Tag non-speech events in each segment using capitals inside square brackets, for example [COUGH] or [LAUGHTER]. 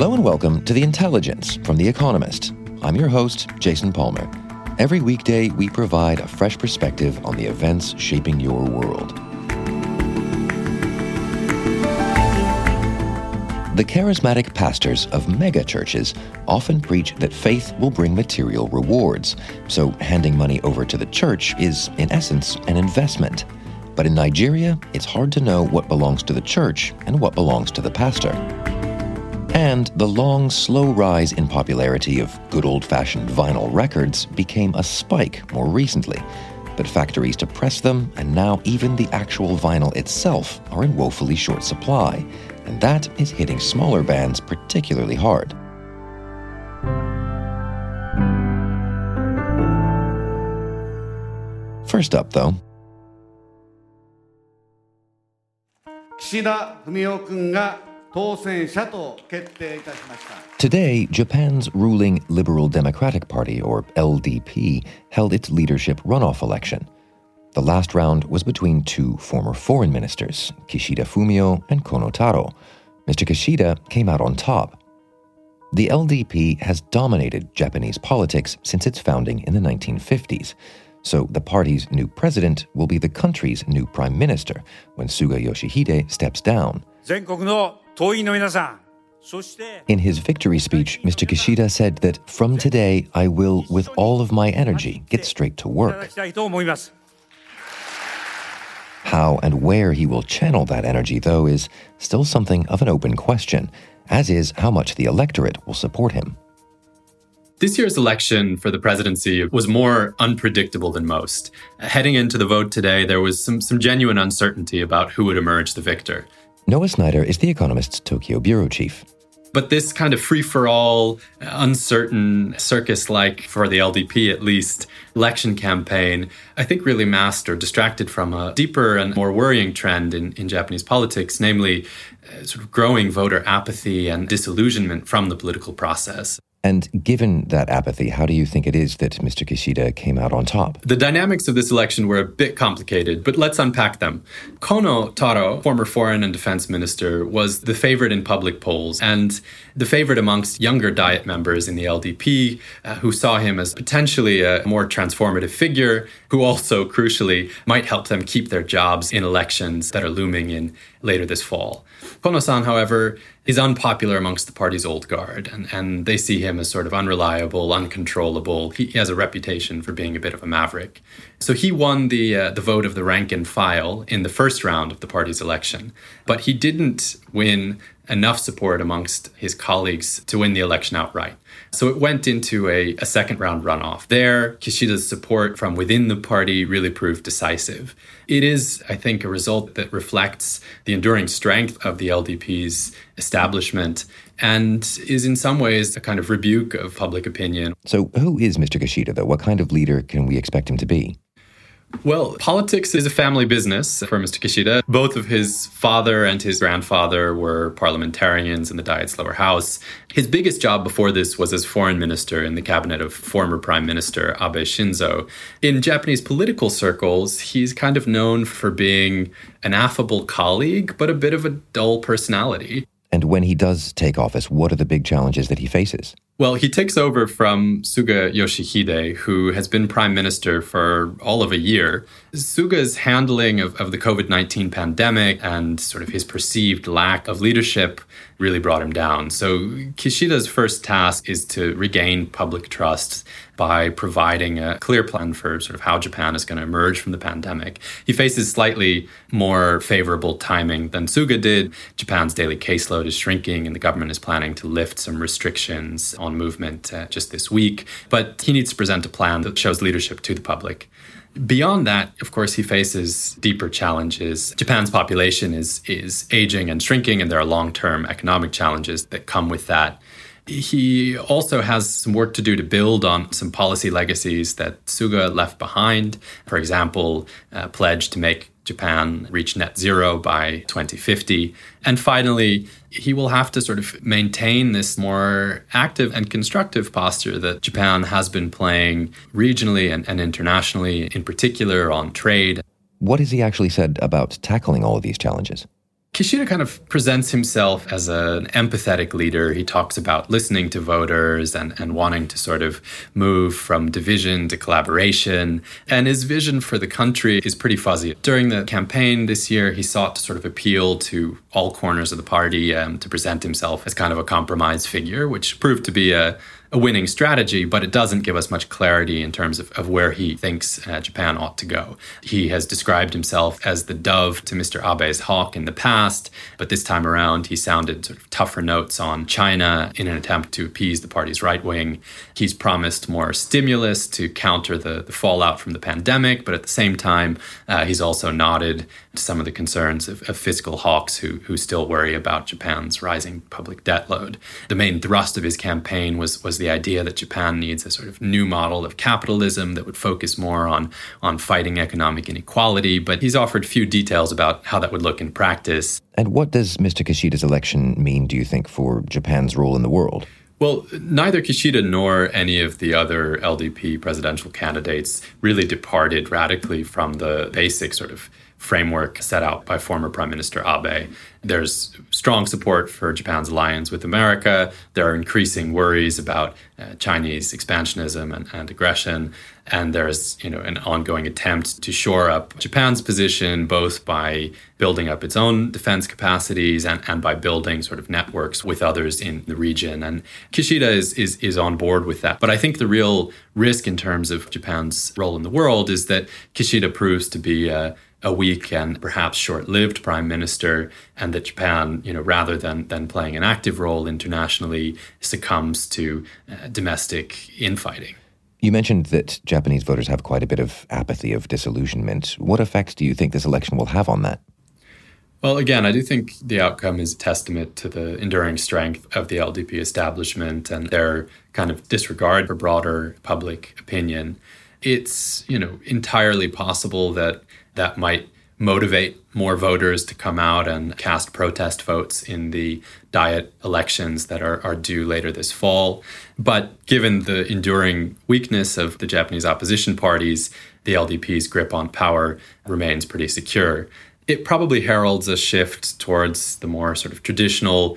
Hello and welcome to The Intelligence from The Economist. I'm your host, Jason Palmer. Every weekday, we provide a fresh perspective on the events shaping your world. The charismatic pastors of megachurches often preach that faith will bring material rewards, so handing money over to the church is, in essence, an investment. But in Nigeria, it's hard to know what belongs to the church and what belongs to the pastor. And the long, slow rise in popularity of good old fashioned vinyl records became a spike more recently. But factories to press them, and now even the actual vinyl itself, are in woefully short supply. And that is hitting smaller bands particularly hard. First up, though, 岸田文雄君が 当選者と決定いたしました。 Today, Japan's ruling Liberal Democratic Party, or LDP, held its leadership runoff election. The last round was between two former foreign ministers, Kishida Fumio and Kono Taro. Mr. Kishida came out on top. The LDP has dominated Japanese politics since its founding in the 1950s. So the party's new president will be the country's new prime minister when Suga Yoshihide steps down. 全国の in his victory speech, Mr. Kishida said that from today, I will, with all of my energy, get straight to work. How and where he will channel that energy, though, is still something of an open question, as is how much the electorate will support him. This year's election for the presidency was more unpredictable than most. Heading into the vote today, there was some, some genuine uncertainty about who would emerge the victor. Noah Sneider is The Economist's Tokyo bureau chief. But this kind of free for all, uncertain, circus like, for the LDP at least, election campaign, I think really masked or distracted from a deeper and more worrying trend in, in Japanese politics, namely uh, sort of growing voter apathy and disillusionment from the political process. And given that apathy, how do you think it is that Mr. Kishida came out on top? The dynamics of this election were a bit complicated, but let's unpack them. Kono Taro, former foreign and defense minister, was the favorite in public polls and the favorite amongst younger Diet members in the LDP, uh, who saw him as potentially a more transformative figure, who also, crucially, might help them keep their jobs in elections that are looming in later this fall. Kono san, however, is unpopular amongst the party's old guard, and, and they see him as sort of unreliable, uncontrollable. He has a reputation for being a bit of a maverick. So he won the, uh, the vote of the rank and file in the first round of the party's election, but he didn't win enough support amongst his colleagues to win the election outright. So it went into a, a second round runoff. There, Kishida's support from within the party really proved decisive. It is, I think, a result that reflects the enduring strength of the LDP's establishment and is in some ways a kind of rebuke of public opinion. So, who is Mr. Kishida, though? What kind of leader can we expect him to be? Well, politics is a family business for Mr. Kishida. Both of his father and his grandfather were parliamentarians in the Diet's lower house. His biggest job before this was as foreign minister in the cabinet of former Prime Minister Abe Shinzo. In Japanese political circles, he's kind of known for being an affable colleague, but a bit of a dull personality. And when he does take office, what are the big challenges that he faces? Well, he takes over from Suga Yoshihide, who has been prime minister for all of a year. Suga's handling of, of the COVID 19 pandemic and sort of his perceived lack of leadership really brought him down. So, Kishida's first task is to regain public trust by providing a clear plan for sort of how Japan is going to emerge from the pandemic. He faces slightly more favorable timing than Suga did. Japan's daily caseload is shrinking, and the government is planning to lift some restrictions on movement uh, just this week. But he needs to present a plan that shows leadership to the public. Beyond that, of course, he faces deeper challenges. Japan's population is, is aging and shrinking, and there are long term economic challenges that come with that. He also has some work to do to build on some policy legacies that Suga left behind. For example, a pledge to make Japan reach net zero by 2050. And finally, he will have to sort of maintain this more active and constructive posture that Japan has been playing regionally and, and internationally, in particular on trade. What has he actually said about tackling all of these challenges? Kishida kind of presents himself as an empathetic leader. He talks about listening to voters and, and wanting to sort of move from division to collaboration. And his vision for the country is pretty fuzzy. During the campaign this year, he sought to sort of appeal to all corners of the party um, to present himself as kind of a compromise figure, which proved to be a a winning strategy, but it doesn't give us much clarity in terms of, of where he thinks uh, Japan ought to go. He has described himself as the dove to Mr. Abe's hawk in the past, but this time around he sounded sort of tougher notes on China in an attempt to appease the party's right wing. He's promised more stimulus to counter the, the fallout from the pandemic, but at the same time, uh, he's also nodded to some of the concerns of, of fiscal hawks who, who still worry about Japan's rising public debt load. The main thrust of his campaign was, was the idea that Japan needs a sort of new model of capitalism that would focus more on, on fighting economic inequality, but he's offered few details about how that would look in practice. And what does Mr. Kishida's election mean, do you think, for Japan's role in the world? Well, neither Kishida nor any of the other LDP presidential candidates really departed radically from the basic sort of framework set out by former Prime Minister Abe. There's strong support for Japan's alliance with America. There are increasing worries about uh, Chinese expansionism and, and, aggression. And there's you know an ongoing attempt to shore up Japan's position both by building up its own defense capacities and, and by building sort of networks with others in the region. And Kishida is, is is on board with that. But I think the real risk in terms of Japan's role in the world is that Kishida proves to be a a weak and perhaps short-lived prime minister, and that Japan, you know, rather than than playing an active role internationally, succumbs to uh, domestic infighting. You mentioned that Japanese voters have quite a bit of apathy, of disillusionment. What effect do you think this election will have on that? Well, again, I do think the outcome is a testament to the enduring strength of the LDP establishment and their kind of disregard for broader public opinion. It's, you know, entirely possible that that might motivate more voters to come out and cast protest votes in the diet elections that are, are due later this fall. But given the enduring weakness of the Japanese opposition parties, the LDP's grip on power remains pretty secure. It probably heralds a shift towards the more sort of traditional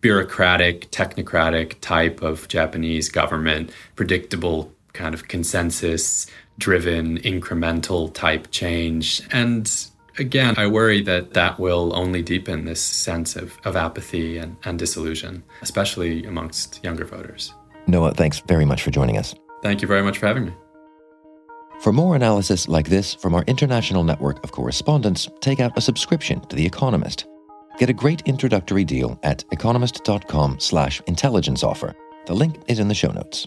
bureaucratic, technocratic type of Japanese government, predictable kind of consensus driven, incremental type change. And again, I worry that that will only deepen this sense of, of apathy and, and disillusion, especially amongst younger voters. Noah, thanks very much for joining us. Thank you very much for having me. For more analysis like this from our international network of correspondents, take out a subscription to The Economist. Get a great introductory deal at economist.com slash intelligence offer. The link is in the show notes.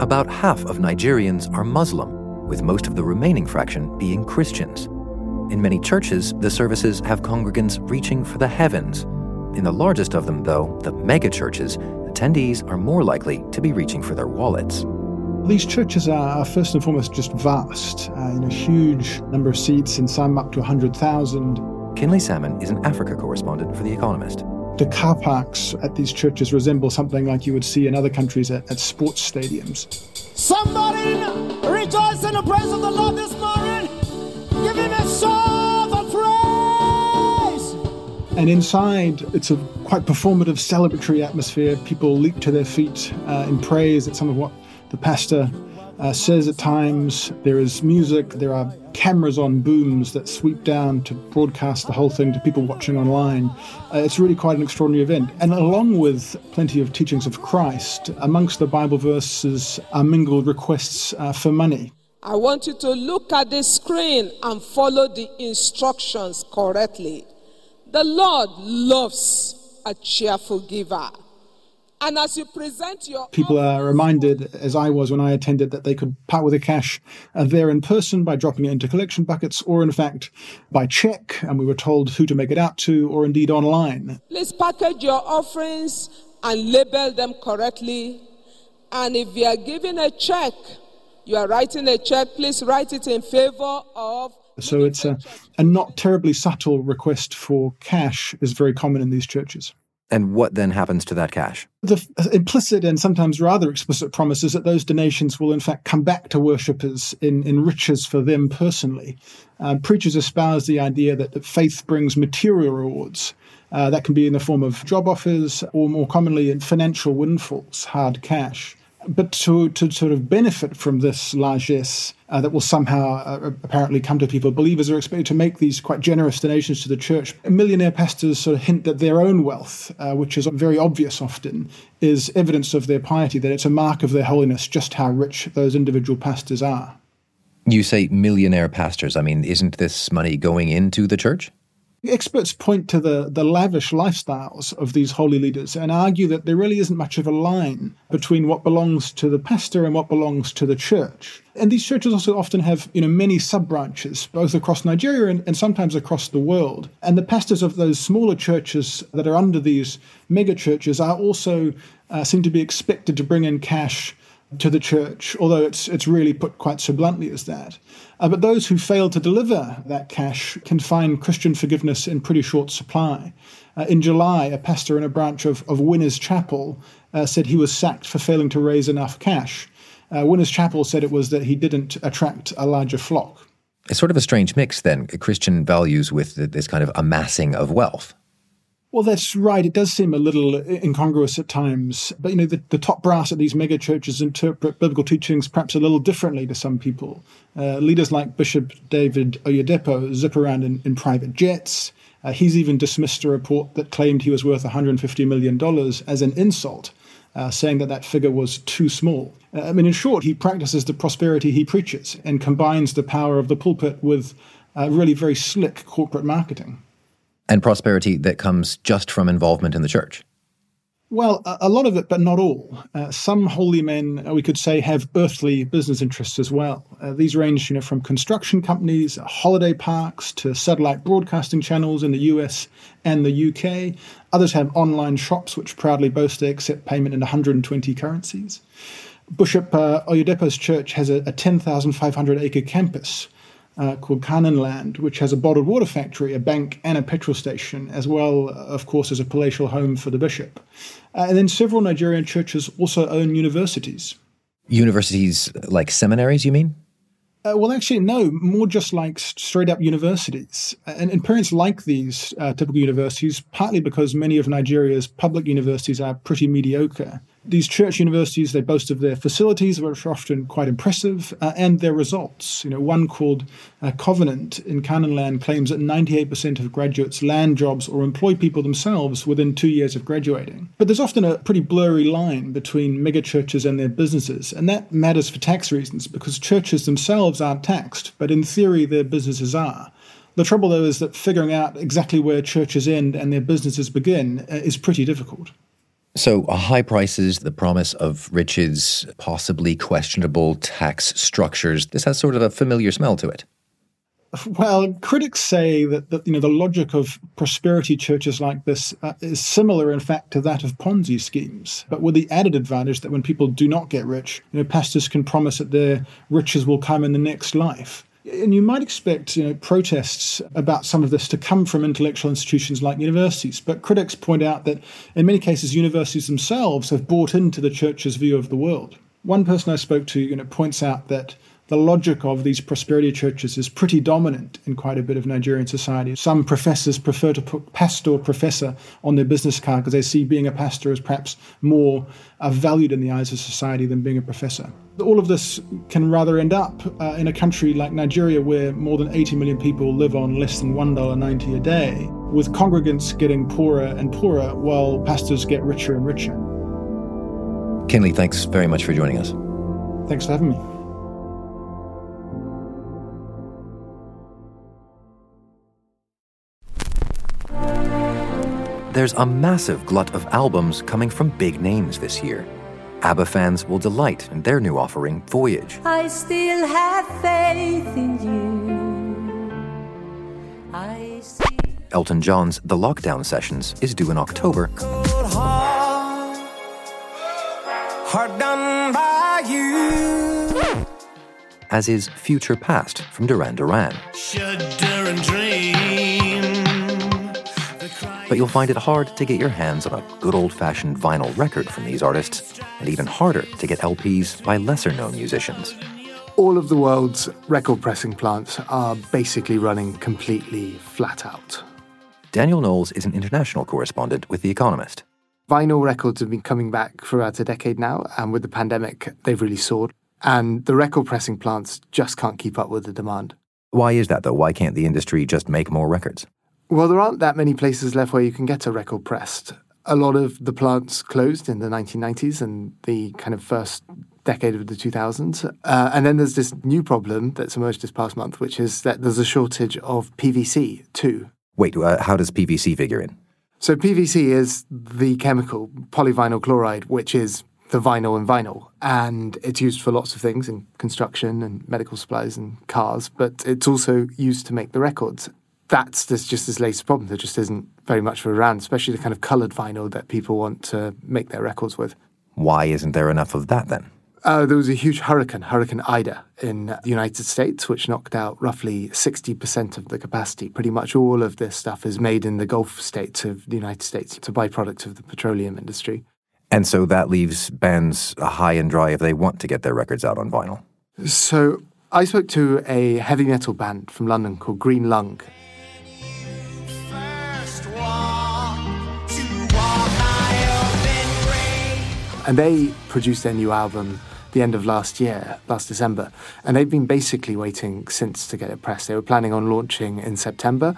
About half of Nigerians are Muslim, with most of the remaining fraction being Christians. In many churches, the services have congregants reaching for the heavens, In the largest of them, though, the megachurches, attendees are more likely to be reaching for their wallets. These churches are, first and foremost just vast, uh, you know, huge number of seats, and some up to 100,000. Kinley Salmon is an Africa correspondent for The Economist. The car parks at these churches resemble something like you would see in other countries at, at sports stadiums. Somebody rejoice in the praise of the Lord this morning. Give him a song of praise. And inside, it's a quite performative, celebratory atmosphere. People leap to their feet uh, in praise at some of what the pastor uh, says at times. There is music, there are cameras on booms that sweep down to broadcast the whole thing to people watching online. Uh, it's really quite an extraordinary event. And along with plenty of teachings of Christ, amongst the Bible verses are mingled requests uh, for money. I want you to look at the screen and follow the instructions correctly. The Lord loves a cheerful giver. And as you present your people are reminded, as I was when I attended, that they could part with the cash uh, there in person by dropping it into collection buckets, or in fact by check, and we were told who to make it out to, or indeed online. Please package your offerings and label them correctly. And if you are giving a check, you are writing a check, please write it in favor of. So it's a, a not terribly subtle request for cash is very common in these churches. And what then happens to that cash? The implicit and sometimes rather explicit promise is that those donations will in fact come back to worshippers in, in riches for them personally. Uh, preachers espouse the idea that, that faith brings material rewards. Uh, that can be in the form of job offers or more commonly in financial windfalls, hard cash but to, to sort of benefit from this largesse uh, that will somehow uh, apparently come to people, believers are expected to make these quite generous donations to the church. Millionaire pastors sort of hint that their own wealth, uh, which is very obvious often, is evidence of their piety, that it's a mark of their holiness just how rich those individual pastors are. You say millionaire pastors. I mean, isn't this money going into the church? Experts point to the, the lavish lifestyles of these holy leaders and argue that there really isn't much of a line between what belongs to the pastor and what belongs to the church. And these churches also often have, you know, many sub branches, both across Nigeria and, and sometimes across the world. And the pastors of those smaller churches that are under these mega churches are also uh, seem to be expected to bring in cash to the church, although it's it's really put quite so bluntly as that. Uh, but those who fail to deliver that cash can find Christian forgiveness in pretty short supply. Uh, in July, a pastor in a branch of, of Winners Chapel uh, said he was sacked for failing to raise enough cash. Uh, Winners Chapel said it was that he didn't attract a larger flock. It's sort of a strange mix, then, Christian values with this kind of amassing of wealth. Well, that's right. It does seem a little incongruous at times. But, you know, the, the top brass at these mega churches interpret biblical teachings perhaps a little differently to some people. Uh, leaders like Bishop David Oyedepo zip around in, in private jets. Uh, he's even dismissed a report that claimed he was worth $150 million as an insult, uh, saying that that figure was too small. Uh, I mean, in short, he practices the prosperity he preaches and combines the power of the pulpit with uh, really very slick corporate marketing and prosperity that comes just from involvement in the church? Well, a lot of it, but not all. Uh, some holy men, uh, we could say, have earthly business interests as well. Uh, these range, you know, from construction companies, uh, holiday parks, to satellite broadcasting channels in the US and the UK. Others have online shops which proudly boast they accept payment in 120 currencies. Bishop uh, Oyedepo's church has a, a 10,500 acre campus uh, called Canaanland, which has a bottled water factory, a bank, and a petrol station, as well, of course, as a palatial home for the bishop. Uh, and then several Nigerian churches also own universities. Universities like seminaries, you mean? Uh, well, actually, no, more just like straight up universities. And, and parents like these uh, typical universities, partly because many of Nigeria's public universities are pretty mediocre these church universities they boast of their facilities, which are often quite impressive, uh, and their results. You know, one called uh, Covenant in Canaanland claims that 98% of graduates land jobs or employ people themselves within two years of graduating. But there's often a pretty blurry line between megachurches and their businesses, and that matters for tax reasons because churches themselves aren't taxed, but in theory their businesses are. The trouble, though, is that figuring out exactly where churches end and their businesses begin uh, is pretty difficult. So, high prices, the promise of riches, possibly questionable tax structures, this has sort of a familiar smell to it. Well, critics say that, that you know the logic of prosperity churches like this uh, is similar, in fact, to that of Ponzi schemes, but with the added advantage that when people do not get rich, you know, pastors can promise that their riches will come in the next life. And you might expect you know, protests about some of this to come from intellectual institutions like universities, but critics point out that in many cases universities themselves have bought into the church's view of the world. One person I spoke to you know, points out that the logic of these prosperity churches is pretty dominant in quite a bit of Nigerian society. Some professors prefer to put pastor professor on their business card because they see being a pastor as perhaps more uh, valued in the eyes of society than being a professor. All of this can rather end up uh, in a country like Nigeria where more than 80 million people live on less than $1.90 a day, with congregants getting poorer and poorer while pastors get richer and richer. Kinley, thanks very much for joining us. Thanks for having me. There's a massive glut of albums coming from big names this year. ABBA fans will delight in their new offering, Voyage. I still have faith in you. Elton John's The Lockdown Sessions is due in October. Heart done by you. As is Future Past from Duran Duran. Shudder and dream. But you'll find it hard to get your hands on a good old fashioned vinyl record from these artists, and even harder to get LPs by lesser known musicians. All of the world's record pressing plants are basically running completely flat out. Daniel Knowles is an international correspondent with The Economist. Vinyl records have been coming back for about a decade now, and with the pandemic, they've really soared. And the record pressing plants just can't keep up with the demand. Why is that, though? Why can't the industry just make more records? Well, there aren't that many places left where you can get a record pressed. A lot of the plants closed in the 1990s and the kind of first decade of the 2000s. Uh, and then there's this new problem that's emerged this past month, which is that there's a shortage of PVC too. Wait, uh, how does PVC figure in? So, PVC is the chemical polyvinyl chloride, which is the vinyl and vinyl. And it's used for lots of things in construction and medical supplies and cars, but it's also used to make the records that's there's just this latest problem. There just isn't very much of around, especially the kind of coloured vinyl that people want to make their records with. Why isn't there enough of that then? Uh, there was a huge hurricane, Hurricane Ida, in the United States, which knocked out roughly 60% of the capacity. Pretty much all of this stuff is made in the Gulf states of the United States. It's a byproduct of the petroleum industry. And so that leaves bands high and dry if they want to get their records out on vinyl. So I spoke to a heavy metal band from London called Green Lung, And they produced their new album the end of last year, last December. And they've been basically waiting since to get it pressed. They were planning on launching in September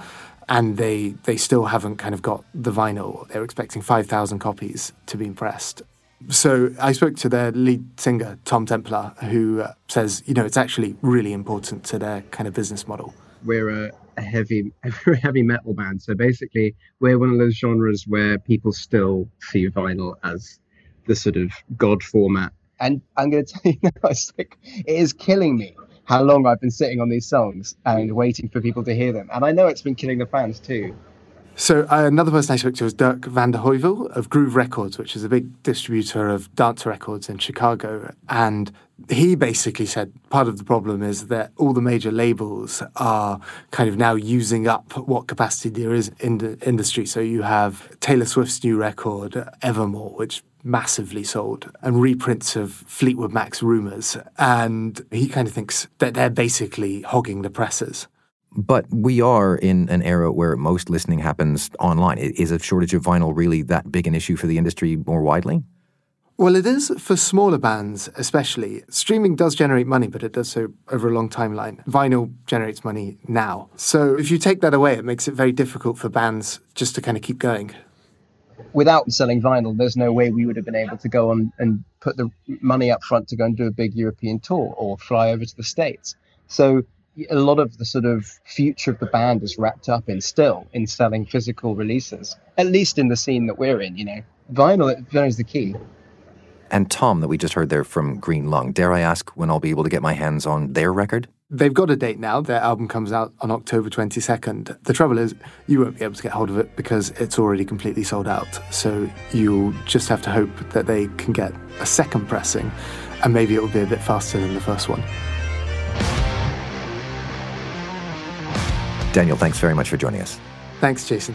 and they they still haven't kind of got the vinyl. They're expecting 5,000 copies to be pressed. So I spoke to their lead singer, Tom Templar, who uh, says, you know, it's actually really important to their kind of business model. We're a, a heavy, [LAUGHS] heavy metal band. So basically, we're one of those genres where people still see vinyl as the sort of god format. And I'm going [LAUGHS] to tell you now, it's like, it is killing me how long I've been sitting on these songs and waiting for people to hear them. And I know it's been killing the fans too. So uh, another person I spoke to was Dirk van der Heuvel of Groove Records, which is a big distributor of dance records in Chicago. And he basically said part of the problem is that all the major labels are kind of now using up what capacity there is in the industry. So you have Taylor Swift's new record, Evermore, which massively sold, and reprints of Fleetwood Mac's Rumours. And he kind of thinks that they're basically hogging the presses. But we are in an era where most listening happens online. Is a shortage of vinyl really that big an issue for the industry more widely? Well, it is for smaller bands, especially. Streaming does generate money, but it does so over a long timeline. Vinyl generates money now. So if you take that away, it makes it very difficult for bands just to kind of keep going. Without selling vinyl, there's no way we would have been able to go on and put the money up front to go and do a big European tour or fly over to the States. So a lot of the sort of future of the band is wrapped up in still in selling physical releases, at least in the scene that we're in, you know. Vinyl, vinyl is the key. And Tom, that we just heard there from Green Lung, dare I ask when I'll be able to get my hands on their record? They've got a date now. Their album comes out on October 22nd. The trouble is, you won't be able to get hold of it because it's already completely sold out. So you'll just have to hope that they can get a second pressing, and maybe it will be a bit faster than the first one. Daniel, thanks very much for joining us. Thanks, Jason.